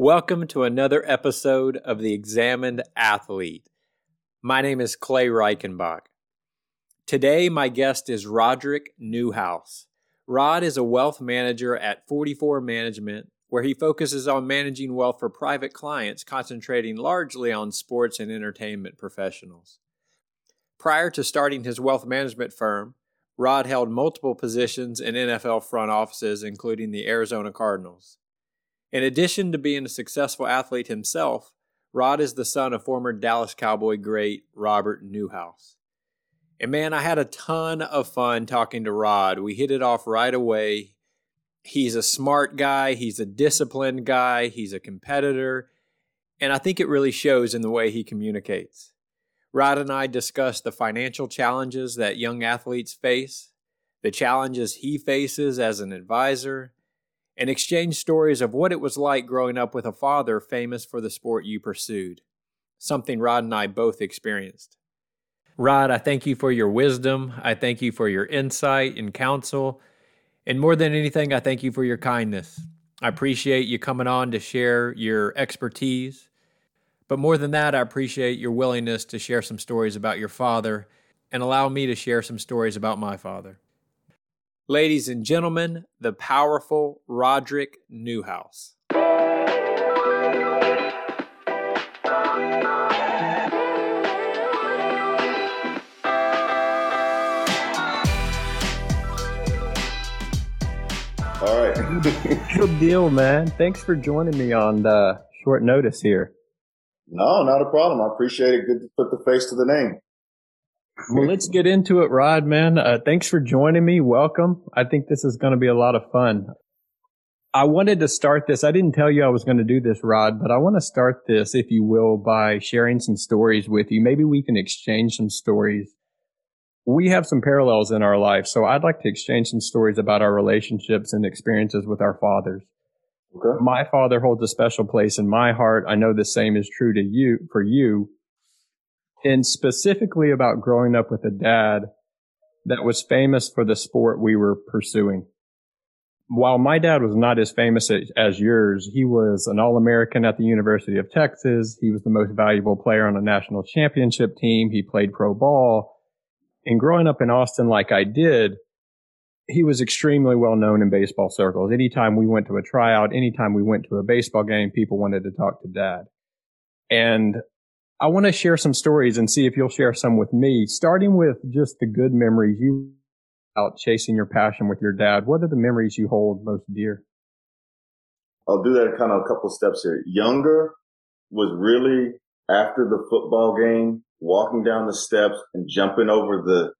Welcome to another episode of The Examined Athlete. My name is Clay Reichenbach. Today, my guest is Roderick Newhouse. Rodd is a wealth manager at 44 Management, where he focuses on managing wealth for private clients, concentrating largely on sports and entertainment professionals. Prior to starting his wealth management firm, Rodd held multiple positions in NFL front offices, including the Arizona Cardinals. In addition to being a successful athlete himself, Rodd is the son of former Dallas Cowboy great Robert Newhouse. And man, I had a ton of fun talking to Rodd. We hit it off right away. He's a smart guy, he's a disciplined guy, he's a competitor, and I think it really shows in the way he communicates. Rodd and I discussed the financial challenges that young athletes face, the challenges he faces as an advisor, and exchange stories of what it was like growing up with a father famous for the sport you pursued, something Rodd and I both experienced. Rodd, I thank you for your wisdom. I thank you for your insight and counsel. And more than anything, I thank you for your kindness. I appreciate you coming on to share your expertise. But more than that, I appreciate your willingness to share some stories about your father and allow me to share some stories about my father. Ladies and gentlemen, the powerful Roderick Newhouse. All right. Good deal, man. Thanks for joining me on uh, short notice here. No, not a problem. I appreciate it. Good to put the face to the name. Well, let's get into it, Rodd, man. Uh, thanks for joining me. Welcome. I think this is going to be a lot of fun. I wanted to start this. I didn't tell you I was going to do this, Rodd, but I want to start this, if you will, by sharing some stories with you. Maybe we can exchange some stories we have some parallels in our life. So I'd like to exchange some stories about our relationships and experiences with our fathers. Okay. My father holds a special place in my heart. I know the same is true to you, for you. And specifically about growing up with a dad that was famous for the sport we were pursuing. While my dad was not as famous as yours, he was an All-American at the University of Texas. He was the most valuable player on a national championship team. He played pro ball and growing up in Austin like I did, he was extremely well known in baseball circles. Anytime we went to a tryout, anytime we went to a baseball game, people wanted to talk to dad. And I want to share some stories and see if you'll share some with me, starting with just the good memories you out chasing your passion with your dad. What are the memories you hold most dear? I'll do that kind of a couple steps here. Younger was really after the football game walking down the steps and jumping over the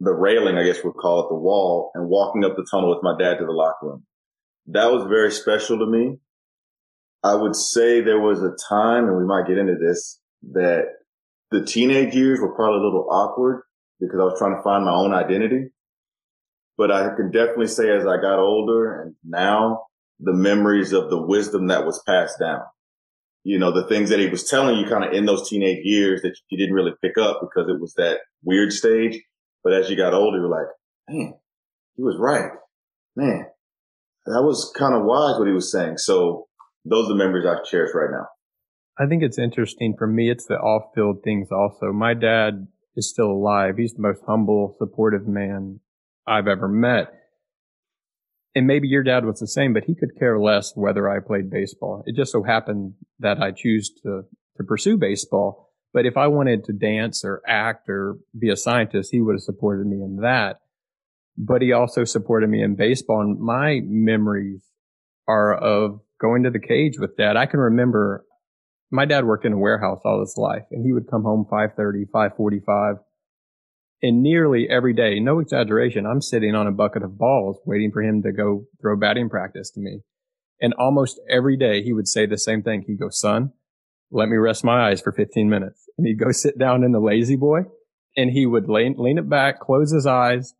the railing, I guess we'll call it the wall, and walking up the tunnel with my dad to the locker room. That was very special to me. I would say there was a time, and we might get into this, that the teenage years were probably a little awkward because I was trying to find my own identity. But I can definitely say as I got older and now the memories of the wisdom that was passed down you know, the things that he was telling you kind of in those teenage years that you didn't really pick up because it was that weird stage. But as you got older, you're like, man, he was right. Man, that was kind of wise what he was saying. So those are the memories I cherish right now. I think it's interesting for me. It's the off field things also. My dad is still alive. He's the most humble, supportive man I've ever met and maybe your dad was the same, but he could care less whether I played baseball. It just so happened that I choose to, to pursue baseball. But if I wanted to dance or act or be a scientist, he would have supported me in that. But he also supported me in baseball. And my memories are of going to the cage with dad. I can remember my dad worked in a warehouse all his life and he would come home 5.30, 5.45 and nearly every day, no exaggeration, I'm sitting on a bucket of balls waiting for him to go throw batting practice to me. And almost every day he would say the same thing. He'd go, son, let me rest my eyes for 15 minutes. And he'd go sit down in the lazy boy and he would lean, lean it back, close his eyes.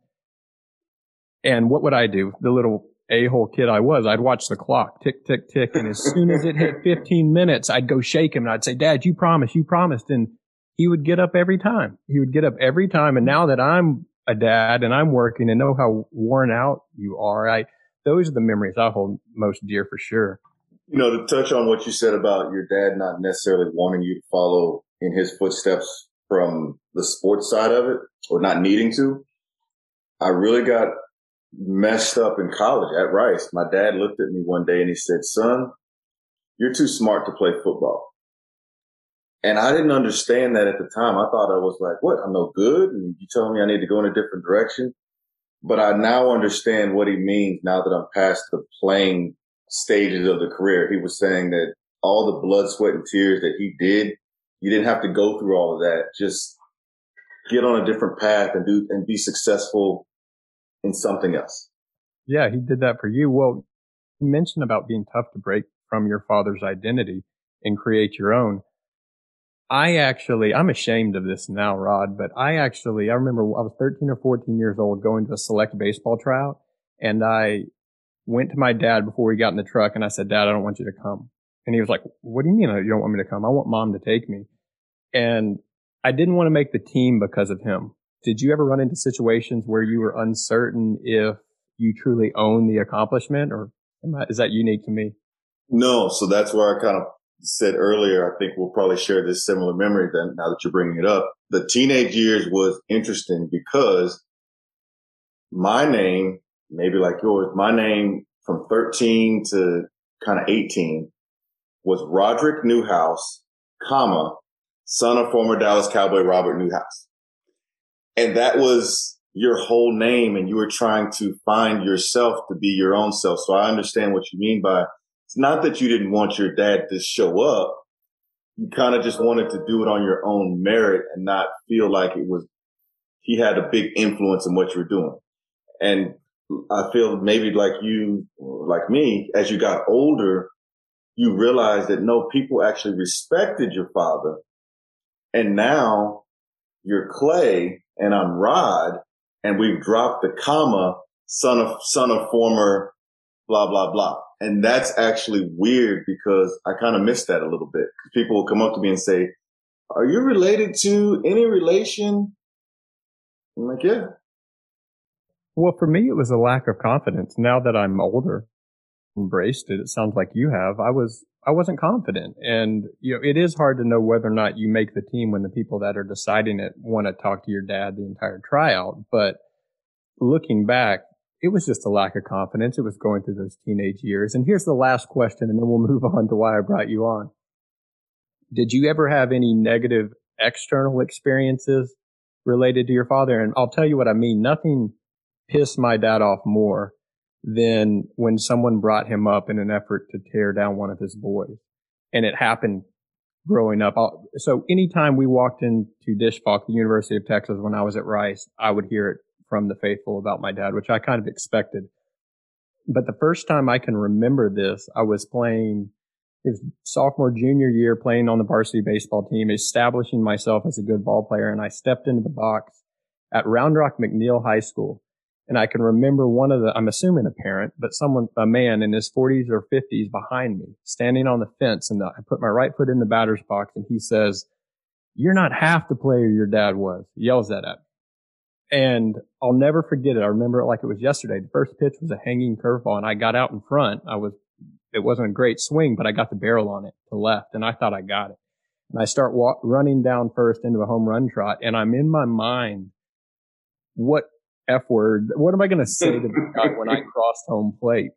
And what would I do? The little a-hole kid I was, I'd watch the clock tick, tick, tick. And as soon as it hit 15 minutes, I'd go shake him and I'd say, dad, you promised, you promised. And he would get up every time. He would get up every time. And now that I'm a dad and I'm working and know how worn out you are, I, those are the memories I hold most dear for sure. You know, to touch on what you said about your dad not necessarily wanting you to follow in his footsteps from the sports side of it or not needing to, I really got messed up in college at Rice. My dad looked at me one day and he said, son, you're too smart to play football. And I didn't understand that at the time. I thought I was like, what? I'm no good. And you telling me I need to go in a different direction. But I now understand what he means now that I'm past the playing stages of the career. He was saying that all the blood, sweat, and tears that he did, you didn't have to go through all of that. Just get on a different path and do and be successful in something else. Yeah, he did that for you. Well, you mentioned about being tough to break from your father's identity and create your own. I actually, I'm ashamed of this now, Rodd, but I actually, I remember I was 13 or 14 years old going to a select baseball tryout and I went to my dad before we got in the truck and I said, Dad, I don't want you to come. And he was like, What do you mean uh, you don't want me to come? I want mom to take me. And I didn't want to make the team because of him. Did you ever run into situations where you were uncertain if you truly own the accomplishment or is that unique to me? No. So that's where I kind of said earlier, I think we'll probably share this similar memory then now that you're bringing it up. The teenage years was interesting because my name, maybe like yours, my name from 13 to kind of 18 was Roderick Newhouse, comma, son of former Dallas Cowboy Robert Newhouse. And that was your whole name and you were trying to find yourself to be your own self. So I understand what you mean by it's not that you didn't want your dad to show up. You kind of just wanted to do it on your own merit and not feel like it was, he had a big influence in what you were doing. And I feel maybe like you, like me, as you got older, you realized that no, people actually respected your father. And now you're Clay and I'm Rodd and we've dropped the comma, son of, son of former blah, blah, blah. And that's actually weird because I kind of miss that a little bit. People will come up to me and say, are you related to any relation? I'm like, yeah. Well, for me, it was a lack of confidence. Now that I'm older, embraced it. It sounds like you have. I was, I wasn't confident. And, you know, it is hard to know whether or not you make the team when the people that are deciding it want to talk to your dad the entire tryout. But looking back, it was just a lack of confidence. It was going through those teenage years. And here's the last question, and then we'll move on to why I brought you on. Did you ever have any negative external experiences related to your father? And I'll tell you what I mean. Nothing pissed my dad off more than when someone brought him up in an effort to tear down one of his boys. And it happened growing up. So anytime we walked into Disch Falk, the University of Texas, when I was at Rice, I would hear it from the faithful about my dad, which I kind of expected. But the first time I can remember this, I was playing, it was sophomore, junior year, playing on the varsity baseball team, establishing myself as a good ball player. And I stepped into the box at Round Rock McNeil High School. And I can remember one of the, I'm assuming a parent, but someone, a man in his 40s or 50s behind me, standing on the fence. And I put my right foot in the batter's box and he says, you're not half the player your dad was. He yells that at me. And I'll never forget it. I remember it like it was yesterday. The first pitch was a hanging curveball and I got out in front. I was, it wasn't a great swing, but I got the barrel on it to left and I thought I got it. And I start walk, running down first into a home run trot and I'm in my mind, what F word, what am I going to say to the guy when I crossed home plate?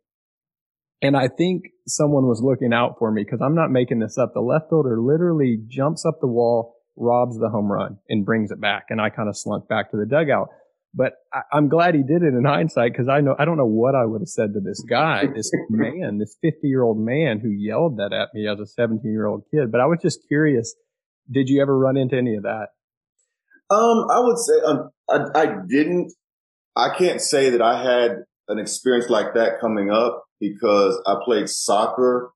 And I think someone was looking out for me because I'm not making this up. The left fielder literally jumps up the wall, robs the home run and brings it back. And I kind of slunk back to the dugout. But I, am glad he did it in hindsight because I know, I don't know what I would have said to this guy, this man, this 50 year old man who yelled that at me as a 17 year old kid. But I was just curious. Did you ever run into any of that? Um, I would say um, I, I didn't. I can't say that I had an experience like that coming up because I played soccer,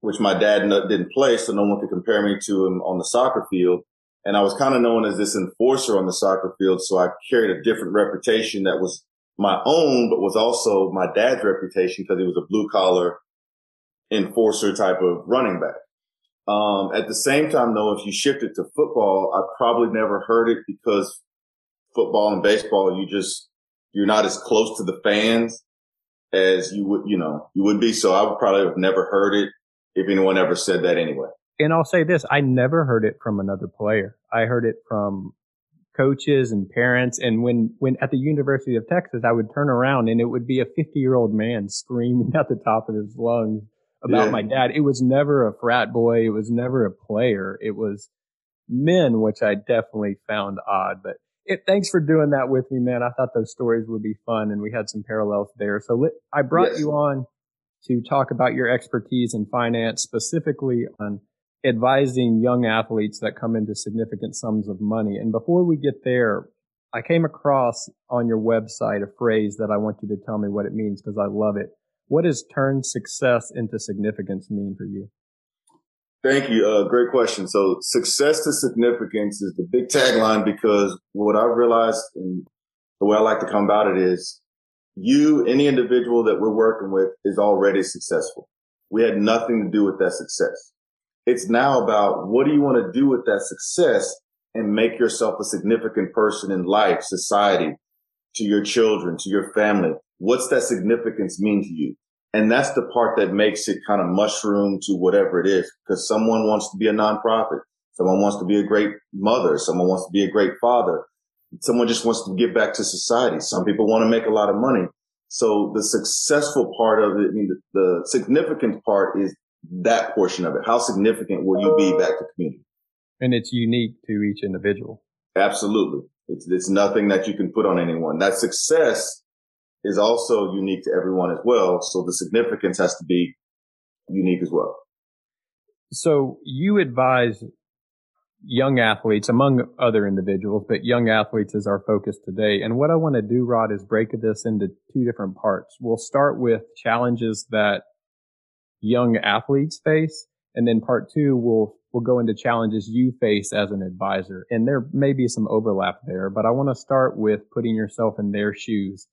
which my dad didn't play, so no one could compare me to him on the soccer field. And I was kind of known as this enforcer on the soccer field. So I carried a different reputation that was my own, but was also my dad's reputation because he was a blue collar enforcer type of running back. Um, at the same time, though, if you shifted to football, I probably never heard it because football and baseball, you just, you're not as close to the fans as you would, you know, you would be. So I would probably have never heard it if anyone ever said that anyway. And I'll say this, I never heard it from another player. I heard it from coaches and parents. And when, when at the University of Texas, I would turn around and it would be a 50 year old man screaming at the top of his lungs about yeah. my dad. It was never a frat boy. It was never a player. It was men, which I definitely found odd, but it, thanks for doing that with me, man. I thought those stories would be fun and we had some parallels there. So let, I brought yes. you on to talk about your expertise in finance, specifically on advising young athletes that come into significant sums of money. And before we get there, I came across on your website a phrase that I want you to tell me what it means because I love it. What does turn success into significance mean for you? Thank you. Uh, great question. So success to significance is the big tagline because what I've realized and the way I like to come about it is you, any individual that we're working with is already successful. We had nothing to do with that success. It's now about what do you want to do with that success and make yourself a significant person in life, society, to your children, to your family. What's that significance mean to you? And that's the part that makes it kind of mushroom to whatever it is, because someone wants to be a nonprofit. Someone wants to be a great mother. Someone wants to be a great father. Someone just wants to give back to society. Some people want to make a lot of money. So the successful part of it, I mean, the, the significant part is that portion of it. How significant will you be back to community? And it's unique to each individual. Absolutely. It's, it's nothing that you can put on anyone. That success is also unique to everyone as well. So the significance has to be unique as well. So you advise young athletes among other individuals, but young athletes is our focus today. And what I want to do, Rodd, is break this into two different parts. We'll start with challenges that young athletes face. And then part two, we'll, we'll go into challenges you face as an advisor. And there may be some overlap there, but I want to start with putting yourself in their shoes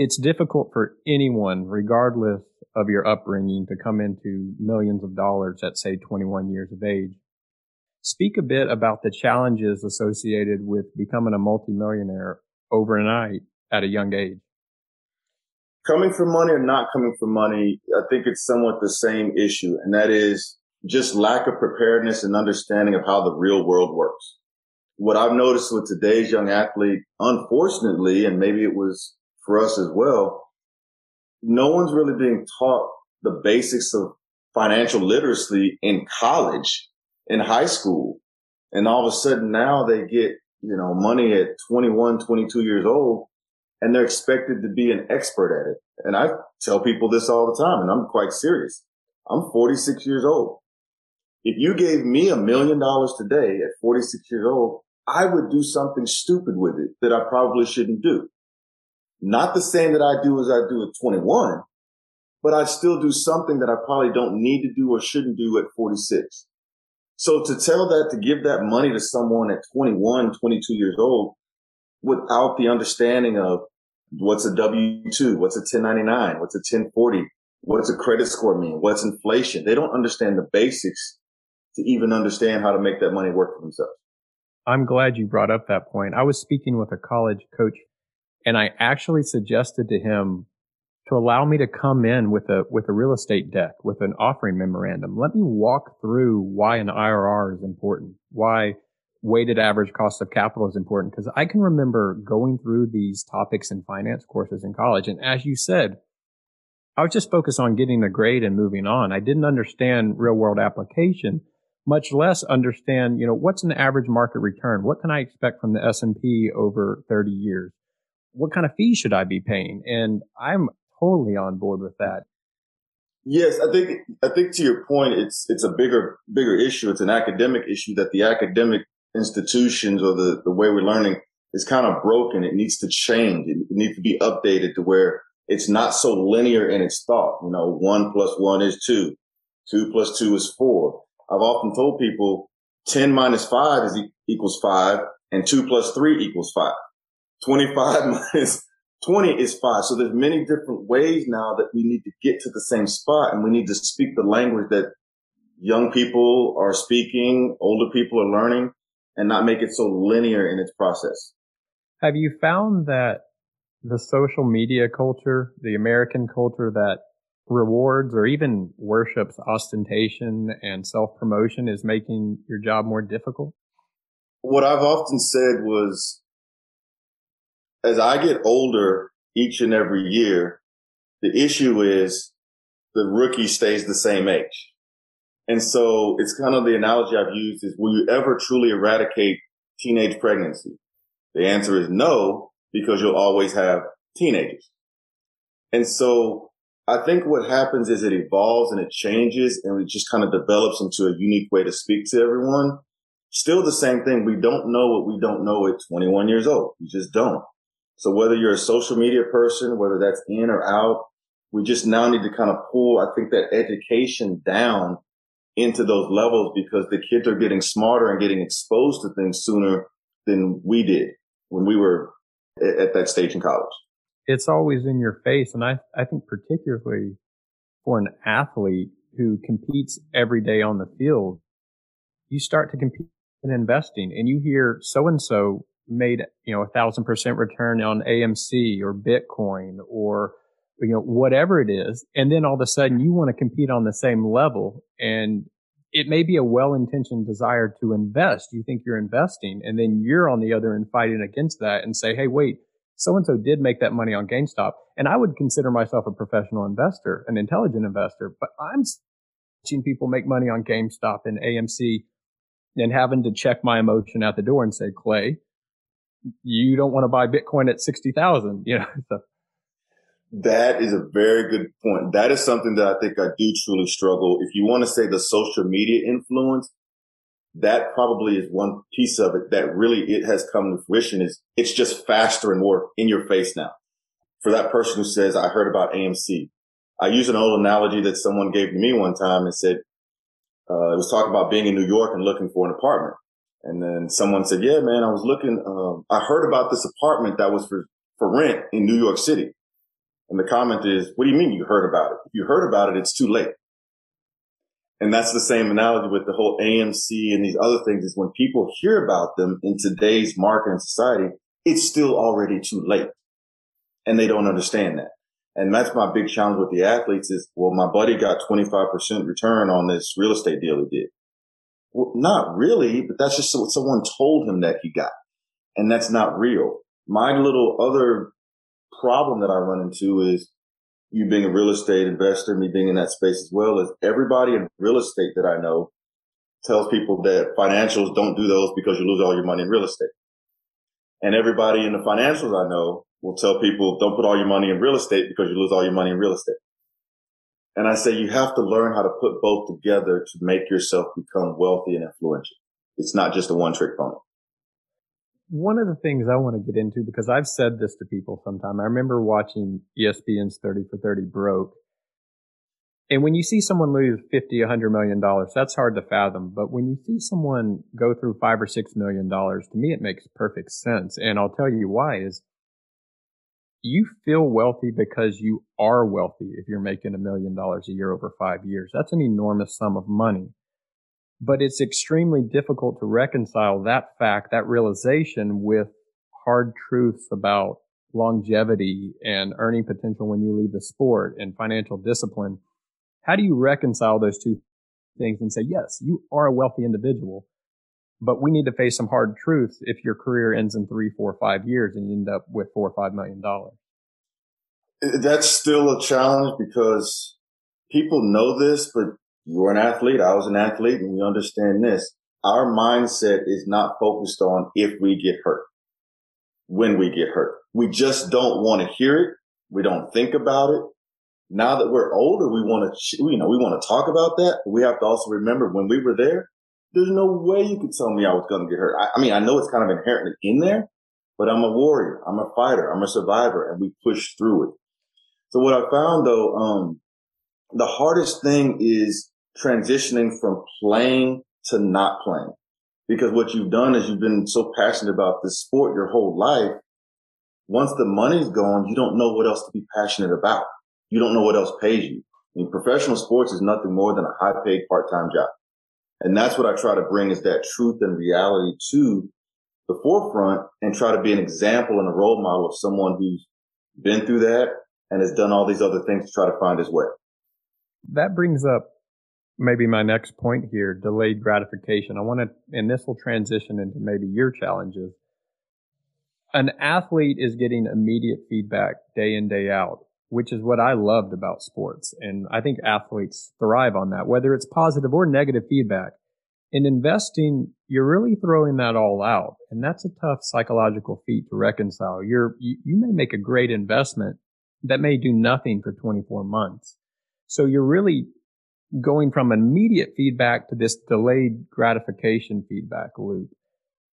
it's difficult for anyone, regardless of your upbringing, to come into millions of dollars at say 21 years of age. Speak a bit about the challenges associated with becoming a multimillionaire overnight at a young age. Coming from money or not coming from money, I think it's somewhat the same issue, and that is just lack of preparedness and understanding of how the real world works. What I've noticed with today's young athlete, unfortunately, and maybe it was for us as well, no one's really being taught the basics of financial literacy in college, in high school. And all of a sudden now they get, you know, money at 21, 22 years old and they're expected to be an expert at it. And I tell people this all the time and I'm quite serious. I'm 46 years old. If you gave me a million dollars today at 46 years old, I would do something stupid with it that I probably shouldn't do. Not the same that I do as I do at 21, but I still do something that I probably don't need to do or shouldn't do at 46. So to tell that, to give that money to someone at 21, 22 years old without the understanding of what's a W-2, what's a 1099, what's a 1040, what's a credit score mean, what's inflation. They don't understand the basics to even understand how to make that money work for themselves. I'm glad you brought up that point. I was speaking with a college coach and I actually suggested to him to allow me to come in with a with a real estate deck with an offering memorandum. Let me walk through why an IRR is important, why weighted average cost of capital is important because I can remember going through these topics in finance courses in college and as you said I was just focused on getting a grade and moving on. I didn't understand real world application, much less understand, you know, what's an average market return? What can I expect from the S&P over 30 years? What kind of fee should I be paying? And I'm totally on board with that. Yes, I think I think to your point, it's it's a bigger bigger issue. It's an academic issue that the academic institutions or the the way we're learning is kind of broken. It needs to change. It, needs to be updated to where it's not so linear in its thought. You know, one plus one is two, two plus two is four. I've often told people ten minus five is equals five, and two plus three equals five. 25 minus 20 is five. So there's many different ways now that we need to get to the same spot and we need to speak the language that young people are speaking, older people are learning and not make it so linear in its process. Have you found that the social media culture, the American culture that rewards or even worships ostentation and self promotion is making your job more difficult? What I've often said was as I get older each and every year, the issue is the rookie stays the same age. And so it's kind of the analogy I've used is will you ever truly eradicate teenage pregnancy? The answer is no, because you'll always have teenagers. And so I think what happens is it evolves and it changes and it just kind of develops into a unique way to speak to everyone. Still the same thing. We don't know what we don't know at 21 years old. We just don't. So whether you're a social media person, whether that's in or out, we just now need to kind of pull, I think that education down into those levels because the kids are getting smarter and getting exposed to things sooner than we did when we were at that stage in college. It's always in your face. And I, I think particularly for an athlete who competes every day on the field, you start to compete in investing and you hear so and so made, you know, a thousand percent return on AMC or Bitcoin or, you know, whatever it is. And then all of a sudden you want to compete on the same level and it may be a well-intentioned desire to invest. You think you're investing and then you're on the other end fighting against that and say, Hey, wait, so and so did make that money on GameStop. And I would consider myself a professional investor, an intelligent investor, but I'm seeing people make money on GameStop and AMC and having to check my emotion at the door and say, Clay, you don't want to buy Bitcoin at 60,000, you know. So. That is a very good point. That is something that I think I do truly struggle. If you want to say the social media influence, that probably is one piece of it that really it has come to fruition is it's just faster and more in your face now. For that person who says, I heard about AMC, I use an old analogy that someone gave to me one time and said, uh, it was talking about being in New York and looking for an apartment. And then someone said, yeah, man, I was looking, um, I heard about this apartment that was for, for rent in New York City. And the comment is, what do you mean you heard about it? If you heard about it, it's too late. And that's the same analogy with the whole AMC and these other things is when people hear about them in today's market and society, it's still already too late. And they don't understand that. And that's my big challenge with the athletes is, well, my buddy got 25% return on this real estate deal he did. Well, not really, but that's just what someone told him that he got. And that's not real. My little other problem that I run into is you being a real estate investor, me being in that space as well is everybody in real estate that I know tells people that financials don't do those because you lose all your money in real estate. And everybody in the financials I know will tell people don't put all your money in real estate because you lose all your money in real estate. And I say you have to learn how to put both together to make yourself become wealthy and influential. It's not just a one trick pony. One of the things I want to get into, because I've said this to people sometime, I remember watching ESPN's 30 for 30 broke. And when you see someone lose 50, 100 million dollars, that's hard to fathom. But when you see someone go through five or six million dollars, to me, it makes perfect sense. And I'll tell you why is you feel wealthy because you are wealthy if you're making a million dollars a year over five years. That's an enormous sum of money. But it's extremely difficult to reconcile that fact, that realization with hard truths about longevity and earning potential when you leave the sport and financial discipline. How do you reconcile those two things and say, yes, you are a wealthy individual, but we need to face some hard truths if your career ends in three, four, five years and you end up with four or five million dollars. That's still a challenge because people know this, but you're an athlete. I was an athlete and we understand this. Our mindset is not focused on if we get hurt, when we get hurt. We just don't want to hear it. We don't think about it. Now that we're older, we want to, you know, we want to talk about that. We have to also remember when we were there, there's no way you could tell me I was going to get hurt. I, I, mean, I know it's kind of inherently in there, but I'm a warrior. I'm a fighter. I'm a survivor and we push through it. So what I found though, um, the hardest thing is transitioning from playing to not playing because what you've done is you've been so passionate about this sport your whole life. Once the money's gone, you don't know what else to be passionate about. You don't know what else pays you. I mean, professional sports is nothing more than a high paid part-time job. And that's what I try to bring is that truth and reality to the forefront and try to be an example and a role model of someone who's been through that and has done all these other things to try to find his way. That brings up maybe my next point here, delayed gratification. I want to, and this will transition into maybe your challenges. An athlete is getting immediate feedback day in, day out, which is what I loved about sports. And I think athletes thrive on that, whether it's positive or negative feedback. In investing, you're really throwing that all out. And that's a tough psychological feat to reconcile. You're, you, you may make a great investment that may do nothing for 24 months. So you're really going from immediate feedback to this delayed gratification feedback loop.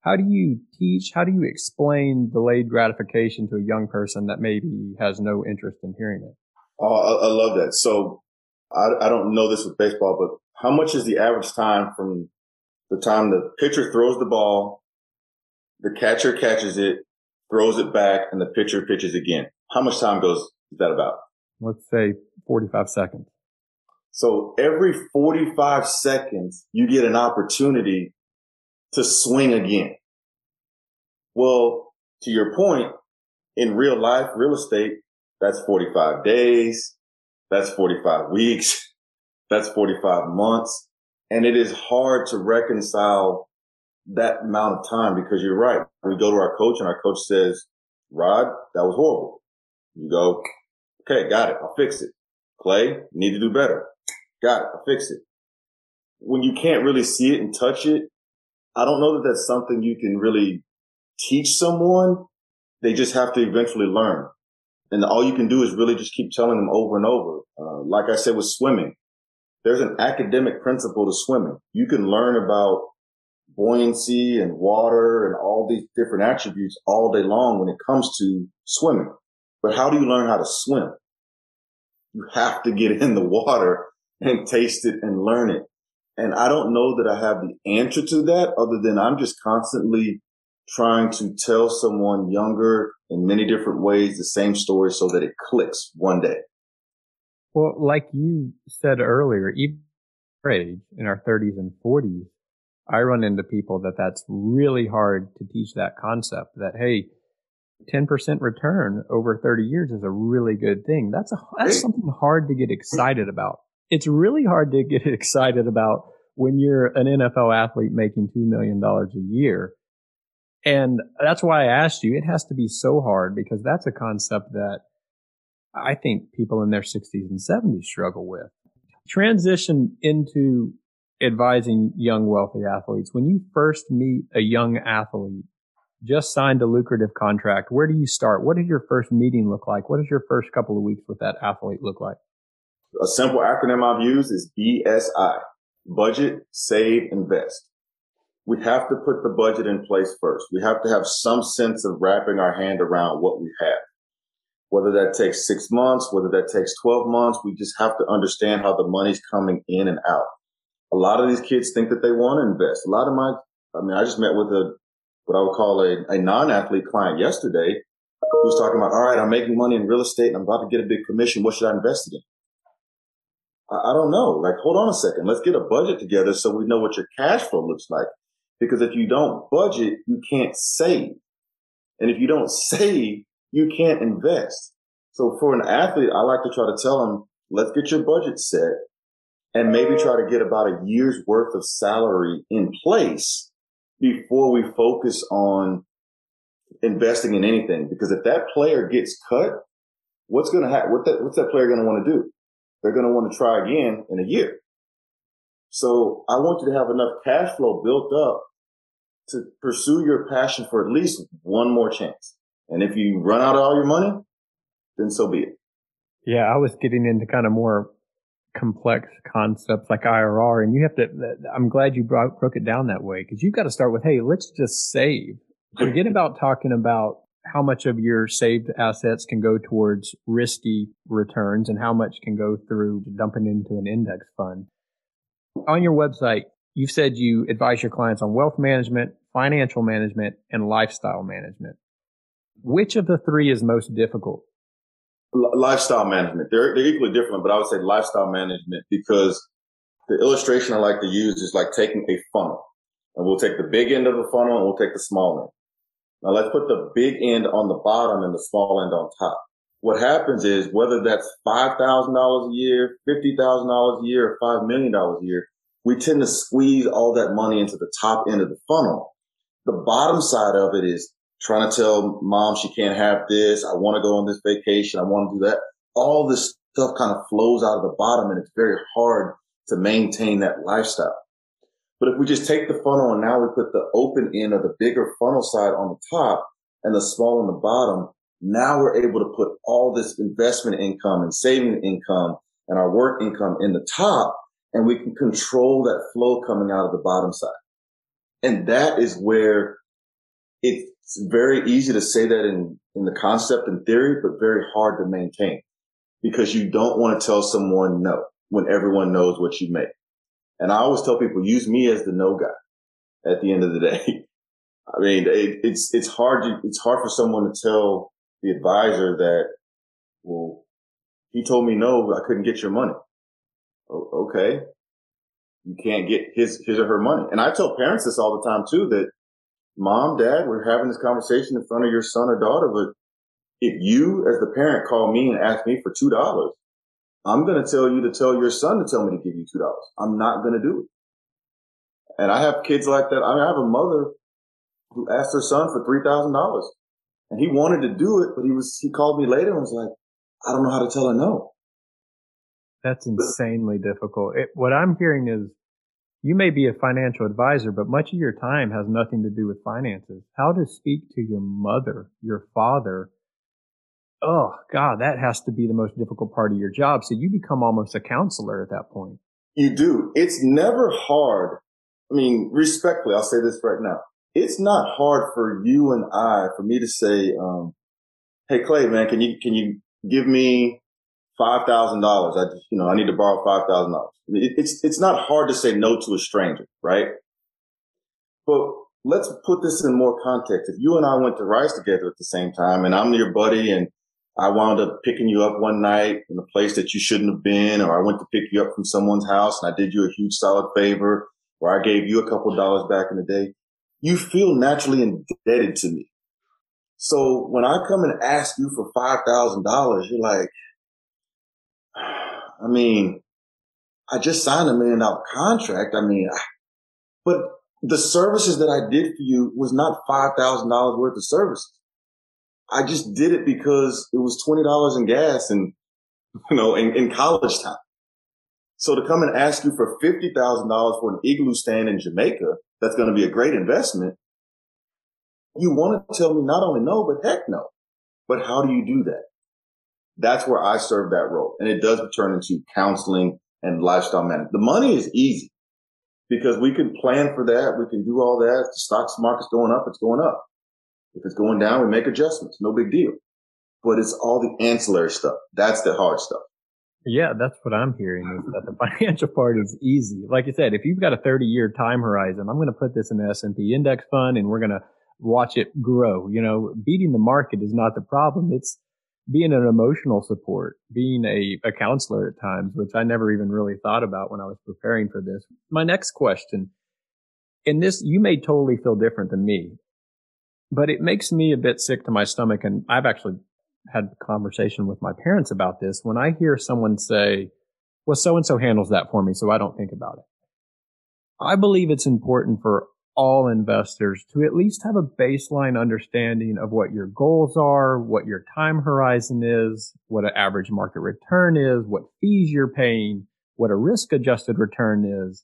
How do you teach? How do you explain delayed gratification to a young person that maybe has no interest in hearing it? Oh, I, I love that. So I, I don't know this with baseball, but how much is the average time from the time the pitcher throws the ball, the catcher catches it, throws it back, and the pitcher pitches again? How much time goes is that about? Let's say 45 seconds. So every 45 seconds, you get an opportunity to swing again. Well, to your point, in real life, real estate, that's 45 days. That's 45 weeks. That's 45 months. And it is hard to reconcile that amount of time because you're right. We go to our coach and our coach says, Rodd, that was horrible. You go, okay, got it. I'll fix it. Clay, you need to do better. Got it. I'll fix it. When you can't really see it and touch it, I don't know that that's something you can really teach someone. They just have to eventually learn. And all you can do is really just keep telling them over and over. Uh, like I said with swimming, there's an academic principle to swimming. You can learn about buoyancy and water and all these different attributes all day long when it comes to swimming. But how do you learn how to swim? You have to get in the water and taste it and learn it. And I don't know that I have the answer to that other than I'm just constantly trying to tell someone younger in many different ways the same story so that it clicks one day. Well, like you said earlier, even age in our 30s and 40s, I run into people that that's really hard to teach that concept that, hey, 10% return over 30 years is a really good thing. That's a, that's something hard to get excited about it's really hard to get excited about when you're an NFL athlete making $2 million a year. And that's why I asked you, it has to be so hard because that's a concept that I think people in their 60s and 70s struggle with. Transition into advising young wealthy athletes. When you first meet a young athlete, just signed a lucrative contract, where do you start? What does your first meeting look like? What does your first couple of weeks with that athlete look like? A simple acronym I've used is BSI. Budget, save, invest. We have to put the budget in place first. We have to have some sense of wrapping our hand around what we have. Whether that takes six months, whether that takes 12 months, we just have to understand how the money's coming in and out. A lot of these kids think that they want to invest. A lot of my, I mean, I just met with a, what I would call a, a non-athlete client yesterday who was talking about, all right, I'm making money in real estate and I'm about to get a big commission. What should I invest it in? I, don't know. Like, hold on a second. Let's get a budget together so we know what your cash flow looks like. Because if you don't budget, you can't save. And if you don't save, you can't invest. So for an athlete, I like to try to tell them, let's get your budget set and maybe try to get about a year's worth of salary in place before we focus on investing in anything. Because if that player gets cut, what's going to happen? What that, what's that player going to want to do? They're going to want to try again in a year. So I want you to have enough cash flow built up to pursue your passion for at least one more chance. And if you run out of all your money, then so be it. Yeah, I was getting into kind of more complex concepts like IRR, and you have to. I'm glad you broke it down that way because you've got to start with, hey, let's just save. Forget about talking about how much of your saved assets can go towards risky returns and how much can go through dumping into an index fund. On your website, you've said you advise your clients on wealth management, financial management, and lifestyle management. Which of the three is most difficult? lifestyle management. They're, they're equally different, but I would say lifestyle management because the illustration I like to use is like taking a funnel and we'll take the big end of the funnel and we'll take the small end. Now let's put the big end on the bottom and the small end on top. what happens is whether that's $5,000 a year, $50,000 a year, or $5 million a year, we tend to squeeze all that money into the top end of the funnel. The bottom side of it is trying to tell mom she can't have this. I want to go on this vacation. I want to do that. All this stuff kind of flows out of the bottom and it's very hard to maintain that lifestyle. But if we just take the funnel and now we put the open end of the bigger funnel side on the top and the small on the bottom, now we're able to put all this investment income and saving income and our work income in the top and we can control that flow coming out of the bottom side. And that is where it's very easy to say that in, in the concept and theory, but very hard to maintain because you don't want to tell someone no when everyone knows what you make. And I always tell people, use me as the no guy at the end of the day. I mean, it, it's, it's hard to, it's hard for someone to tell the advisor that, well, he told me no, I couldn't get your money. okay. You can't get his, his or her money. And I tell parents this all the time too, that mom, dad, we're having this conversation in front of your son or daughter, but if you as the parent call me and ask me for $2, I'm going to tell you to tell your son to tell me to give you $2. I'm not going to do it. And I have kids like that. I mean, I have a mother who asked her son for $3,000 and he wanted to do it, but he was, he called me later and was like, I don't know how to tell her no. That's insanely difficult. It, what I'm hearing is you may be a financial advisor, but much of your time has nothing to do with finances. How to speak to your mother, your father. Oh God, that has to be the most difficult part of your job. So you become almost a counselor at that point. You do. It's never hard. I mean, respectfully, I'll say this right now it's not hard for you and I, for me to say, um, Hey, Clay, man, can you, can you give me $5,000? I you know, I need to borrow $5,000. It's, it's not hard to say no to a stranger, right? But let's put this in more context. If you and I went to Rice together at the same time and I'm your buddy and I wound up picking you up one night in a place that you shouldn't have been, or I went to pick you up from someone's house and I did you a huge solid favor, or I gave you a couple dollars back in the day you feel naturally indebted to me. So when I come and ask you for $5,000, you're like, I mean, I just signed a million dollar contract. I mean, but the services that I did for you was not $5,000 worth of services. I just did it because it was $20 in gas and, you know, in, in college time. So to come and ask you for $50,000 for an igloo stand in Jamaica, that's going to be a great investment. You want to tell me not only no, but heck no. But how do you do that? That's where I serve that role. And it does turn into counseling and lifestyle management. The money is easy because we can plan for that. We can do all that. The stock market's going up, it's going up. If it's going down, we make adjustments. No big deal. But it's all the ancillary stuff. That's the hard stuff. Yeah, that's what I'm hearing is that the financial part is easy. Like you said, if you've got a 30 year time horizon, I'm going to put this in the S&P index fund and we're going to watch it grow. You know, beating the market is not the problem. It's being an emotional support, being a, a counselor at times, which I never even really thought about when I was preparing for this. My next question, and this, you may totally feel different than me, but it makes me a bit sick to my stomach. And I've actually had a conversation with my parents about this. When I hear someone say, well, so and so handles that for me, so I don't think about it. I believe it's important for all investors to at least have a baseline understanding of what your goals are, what your time horizon is, what an average market return is, what fees you're paying, what a risk adjusted return is.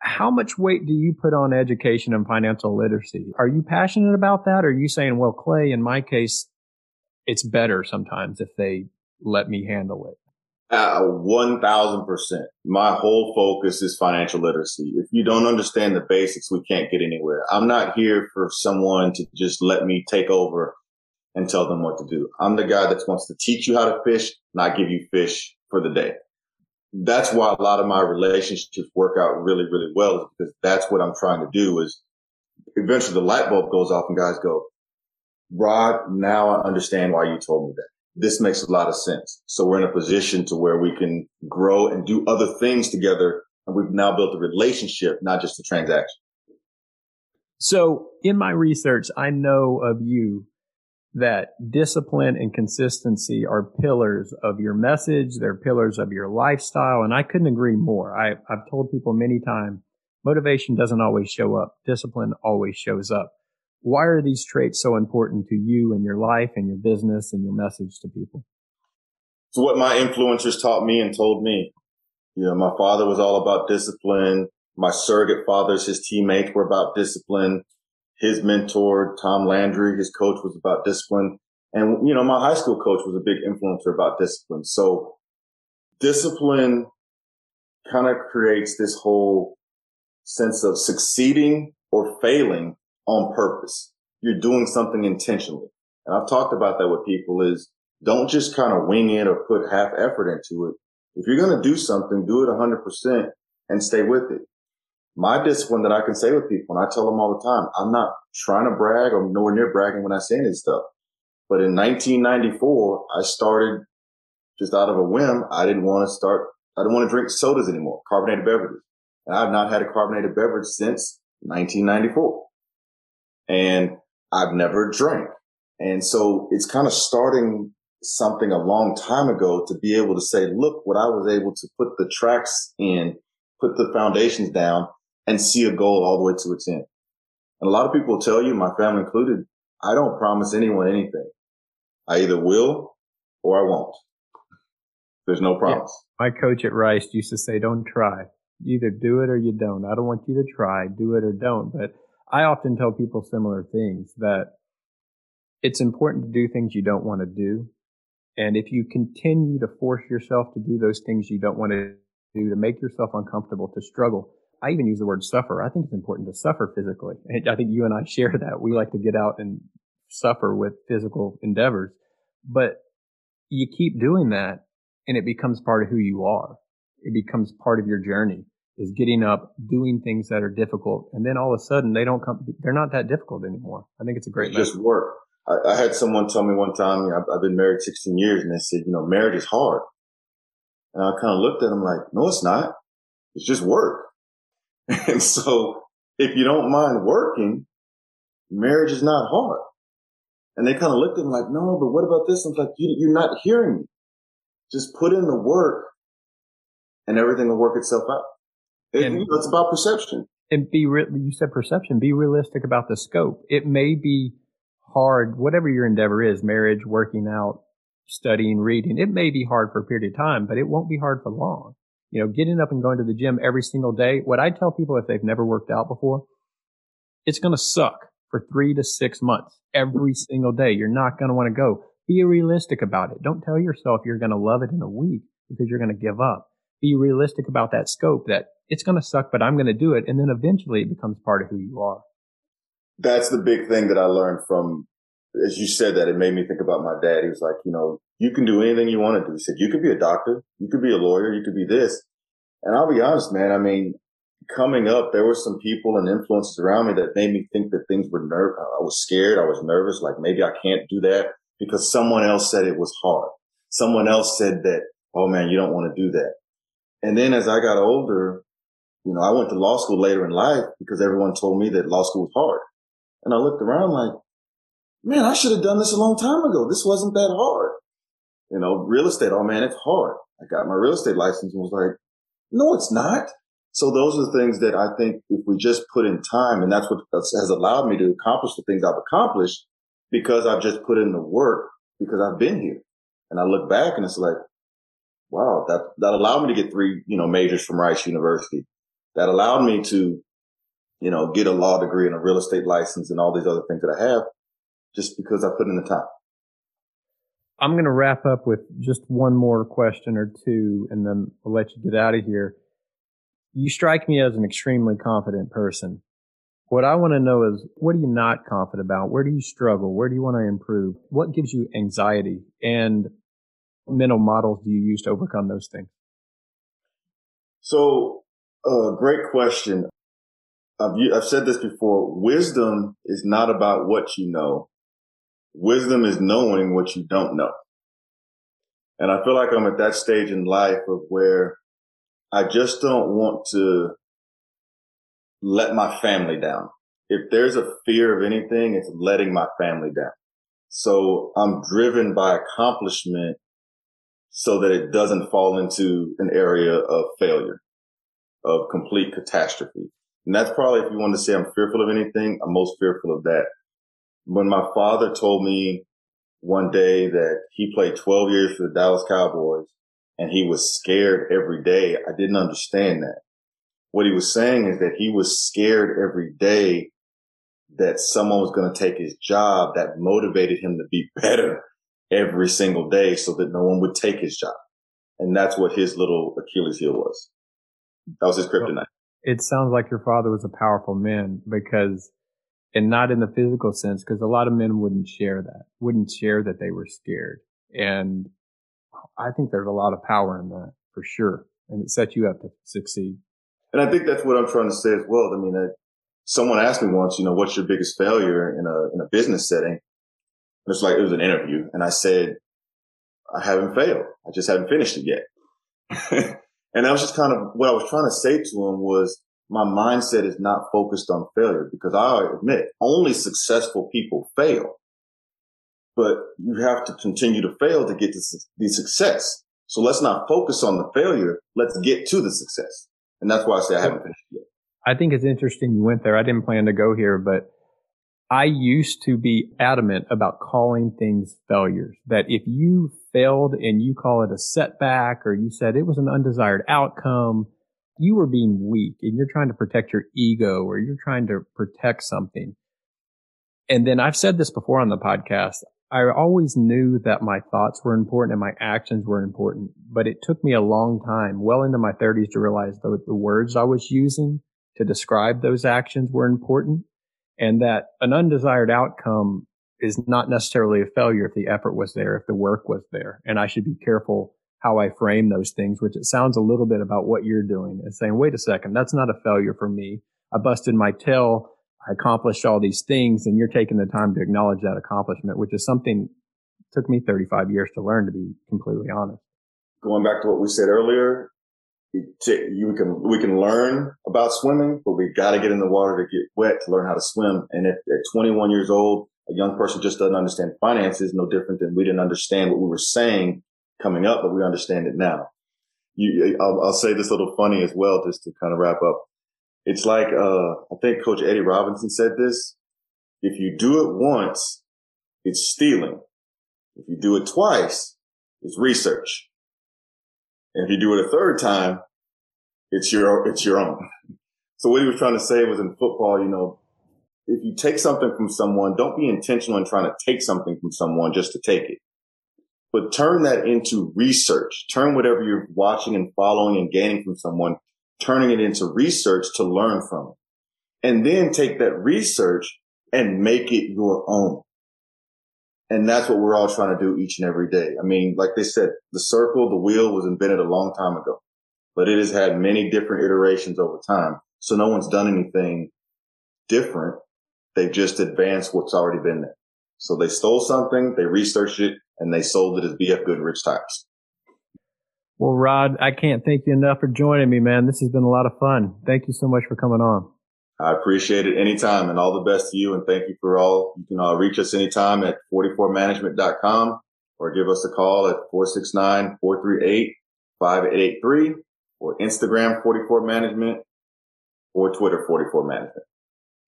How much weight do you put on education and financial literacy? Are you passionate about that? Or are you saying, well, Clay, in my case, it's better sometimes if they let me handle it. Uh, 1000%. My whole focus is financial literacy. If you don't understand the basics, we can't get anywhere. I'm not here for someone to just let me take over and tell them what to do. I'm the guy that wants to teach you how to fish, not give you fish for the day. That's why a lot of my relationships work out really, really well is because that's what I'm trying to do is eventually the light bulb goes off and guys go, Rodd, now I understand why you told me that. This makes a lot of sense. So we're in a position to where we can grow and do other things together. And we've now built a relationship, not just a transaction. So in my research, I know of you that discipline and consistency are pillars of your message. They're pillars of your lifestyle. And I couldn't agree more. I, I've told people many times, motivation doesn't always show up. Discipline always shows up. Why are these traits so important to you and your life and your business and your message to people? It's what my influencers taught me and told me. You know, my father was all about discipline. My surrogate fathers, his teammates were about discipline. His mentor, Tom Landry, his coach was about discipline. And, you know, my high school coach was a big influencer about discipline. So discipline kind of creates this whole sense of succeeding or failing on purpose. You're doing something intentionally. And I've talked about that with people is don't just kind of wing it or put half effort into it. If you're going to do something, do it 100% and stay with it. My discipline that I can say with people, and I tell them all the time, I'm not trying to brag or nowhere near bragging when I say this stuff. But in 1994, I started just out of a whim. I didn't want to start, I didn't want to drink sodas anymore, carbonated beverages. And I've not had a carbonated beverage since 1994. And I've never drank. And so it's kind of starting something a long time ago to be able to say, look what I was able to put the tracks in, put the foundations down and see a goal all the way to its end. And a lot of people tell you, my family included, I don't promise anyone anything. I either will or I won't. There's no promise. Yeah. My coach at Rice used to say, don't try. You either do it or you don't. I don't want you to try, do it or don't. But I often tell people similar things that it's important to do things you don't want to do and if you continue to force yourself to do those things you don't want to do, to make yourself uncomfortable, to struggle, I even use the word suffer. I think it's important to suffer physically. And I think you and I share that. We like to get out and suffer with physical endeavors, but you keep doing that and it becomes part of who you are. It becomes part of your journey is getting up, doing things that are difficult. And then all of a sudden they don't come, they're not that difficult anymore. I think it's a great, it's just work. I, I, had someone tell me one time, you know, I've, I've, been married 16 years and they said, you know, marriage is hard. And I kind of looked at them like, no, it's not. It's just work. And so if you don't mind working, marriage is not hard. And they kind of looked at me like, no, but what about this? I'm like, you, you're not hearing me. Just put in the work and everything will work itself out. It, and, you know, it's about perception. And be, re- you said perception, be realistic about the scope. It may be hard, whatever your endeavor is, marriage, working out, studying, reading, it may be hard for a period of time, but it won't be hard for long. You know, getting up and going to the gym every single day. What I tell people if they've never worked out before, it's going to suck for three to six months every single day. You're not going to want to go. Be realistic about it. Don't tell yourself you're going to love it in a week because you're going to give up. Be realistic about that scope that it's going to suck, but I'm going to do it. And then eventually it becomes part of who you are that's the big thing that I learned from, as you said that, it made me think about my dad. He was like, you know, you can do anything you want to do. He said, you could be a doctor, you could be a lawyer, you could be this. And I'll be honest, man. I mean, coming up, there were some people and influences around me that made me think that things were nerve. I was scared. I was nervous. Like maybe I can't do that because someone else said it was hard. Someone else said that, oh man, you don't want to do that. And then as I got older, you know, I went to law school later in life because everyone told me that law school was hard. And I looked around like, man, I should have done this a long time ago. This wasn't that hard. You know, real estate. Oh man, it's hard. I got my real estate license and was like, no, it's not. So those are the things that I think if we just put in time, and that's what has allowed me to accomplish the things I've accomplished because I've just put in the work because I've been here. And I look back and it's like, wow, that, that allowed me to get three, you know, majors from Rice University. That allowed me to you know, get a law degree and a real estate license and all these other things that I have just because I put in the time. I'm going to wrap up with just one more question or two and then I'll let you get out of here. You strike me as an extremely confident person. What I want to know is what are you not confident about? Where do you struggle? Where do you want to improve? What gives you anxiety and mental models do you use to overcome those things? So, uh, great question. I've, I've said this before. Wisdom is not about what you know. Wisdom is knowing what you don't know. And I feel like I'm at that stage in life of where I just don't want to let my family down. If there's a fear of anything, it's letting my family down. So I'm driven by accomplishment so that it doesn't fall into an area of failure, of complete catastrophe. And that's probably, if you want to say I'm fearful of anything, I'm most fearful of that. When my father told me one day that he played 12 years for the Dallas Cowboys and he was scared every day, I didn't understand that. What he was saying is that he was scared every day that someone was going to take his job that motivated him to be better every single day so that no one would take his job. And that's what his little Achilles heel was. That was his kryptonite. It sounds like your father was a powerful man because, and not in the physical sense, because a lot of men wouldn't share that, wouldn't share that they were scared. And I think there's a lot of power in that for sure. And it sets you up to succeed. And I think that's what I'm trying to say as well. I mean, someone asked me once, you know, what's your biggest failure in a, in a business setting? And It's like, it was an interview and I said, I haven't failed. I just haven't finished it yet. and that was just kind of what I was trying to say to him was my mindset is not focused on failure because I admit only successful people fail, but you have to continue to fail to get to the success. So let's not focus on the failure. Let's get to the success. And that's why I say I haven't finished yet. I think it's interesting you went there. I didn't plan to go here, but I used to be adamant about calling things failures. That if you failed and you call it a setback or you said it was an undesired outcome, you were being weak and you're trying to protect your ego or you're trying to protect something. And then I've said this before on the podcast. I always knew that my thoughts were important and my actions were important, but it took me a long time, well into my 30s to realize that the words I was using to describe those actions were important and that an undesired outcome is not necessarily a failure if the effort was there, if the work was there. And I should be careful how I frame those things, which it sounds a little bit about what you're doing and saying, wait a second, that's not a failure for me. I busted my tail. I accomplished all these things and you're taking the time to acknowledge that accomplishment, which is something took me 35 years to learn to be completely honest. Going back to what we said earlier, you can we can learn about swimming, but we got to get in the water to get wet to learn how to swim. And if at 21 years old, a young person just doesn't understand finances, no different than we didn't understand what we were saying coming up, but we understand it now. You, I'll, I'll say this little funny as well, just to kind of wrap up. It's like uh, I think Coach Eddie Robinson said this: if you do it once, it's stealing. If you do it twice, it's research. And if you do it a third time, it's your, it's your own. So what he was trying to say was in football, you know, if you take something from someone, don't be intentional in trying to take something from someone just to take it, but turn that into research. Turn whatever you're watching and following and gaining from someone, turning it into research to learn from it. And then take that research and make it your own. And that's what we're all trying to do each and every day. I mean, like they said, the circle, the wheel was invented a long time ago, but it has had many different iterations over time. So no one's done anything different. They've just advanced what's already been there. So they stole something, they researched it, and they sold it as BF Goodrich tires. Well, Rodd, I can't thank you enough for joining me, man. This has been a lot of fun. Thank you so much for coming on. I appreciate it anytime and all the best to you. And thank you for all. You can uh, reach us anytime at 44management.com or give us a call at 469-438-5883 or Instagram 44management or Twitter 44management.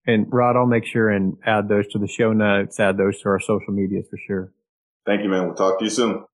And Rodd, I'll make sure and add those to the show notes, add those to our social medias for sure. Thank you, man. We'll talk to you soon.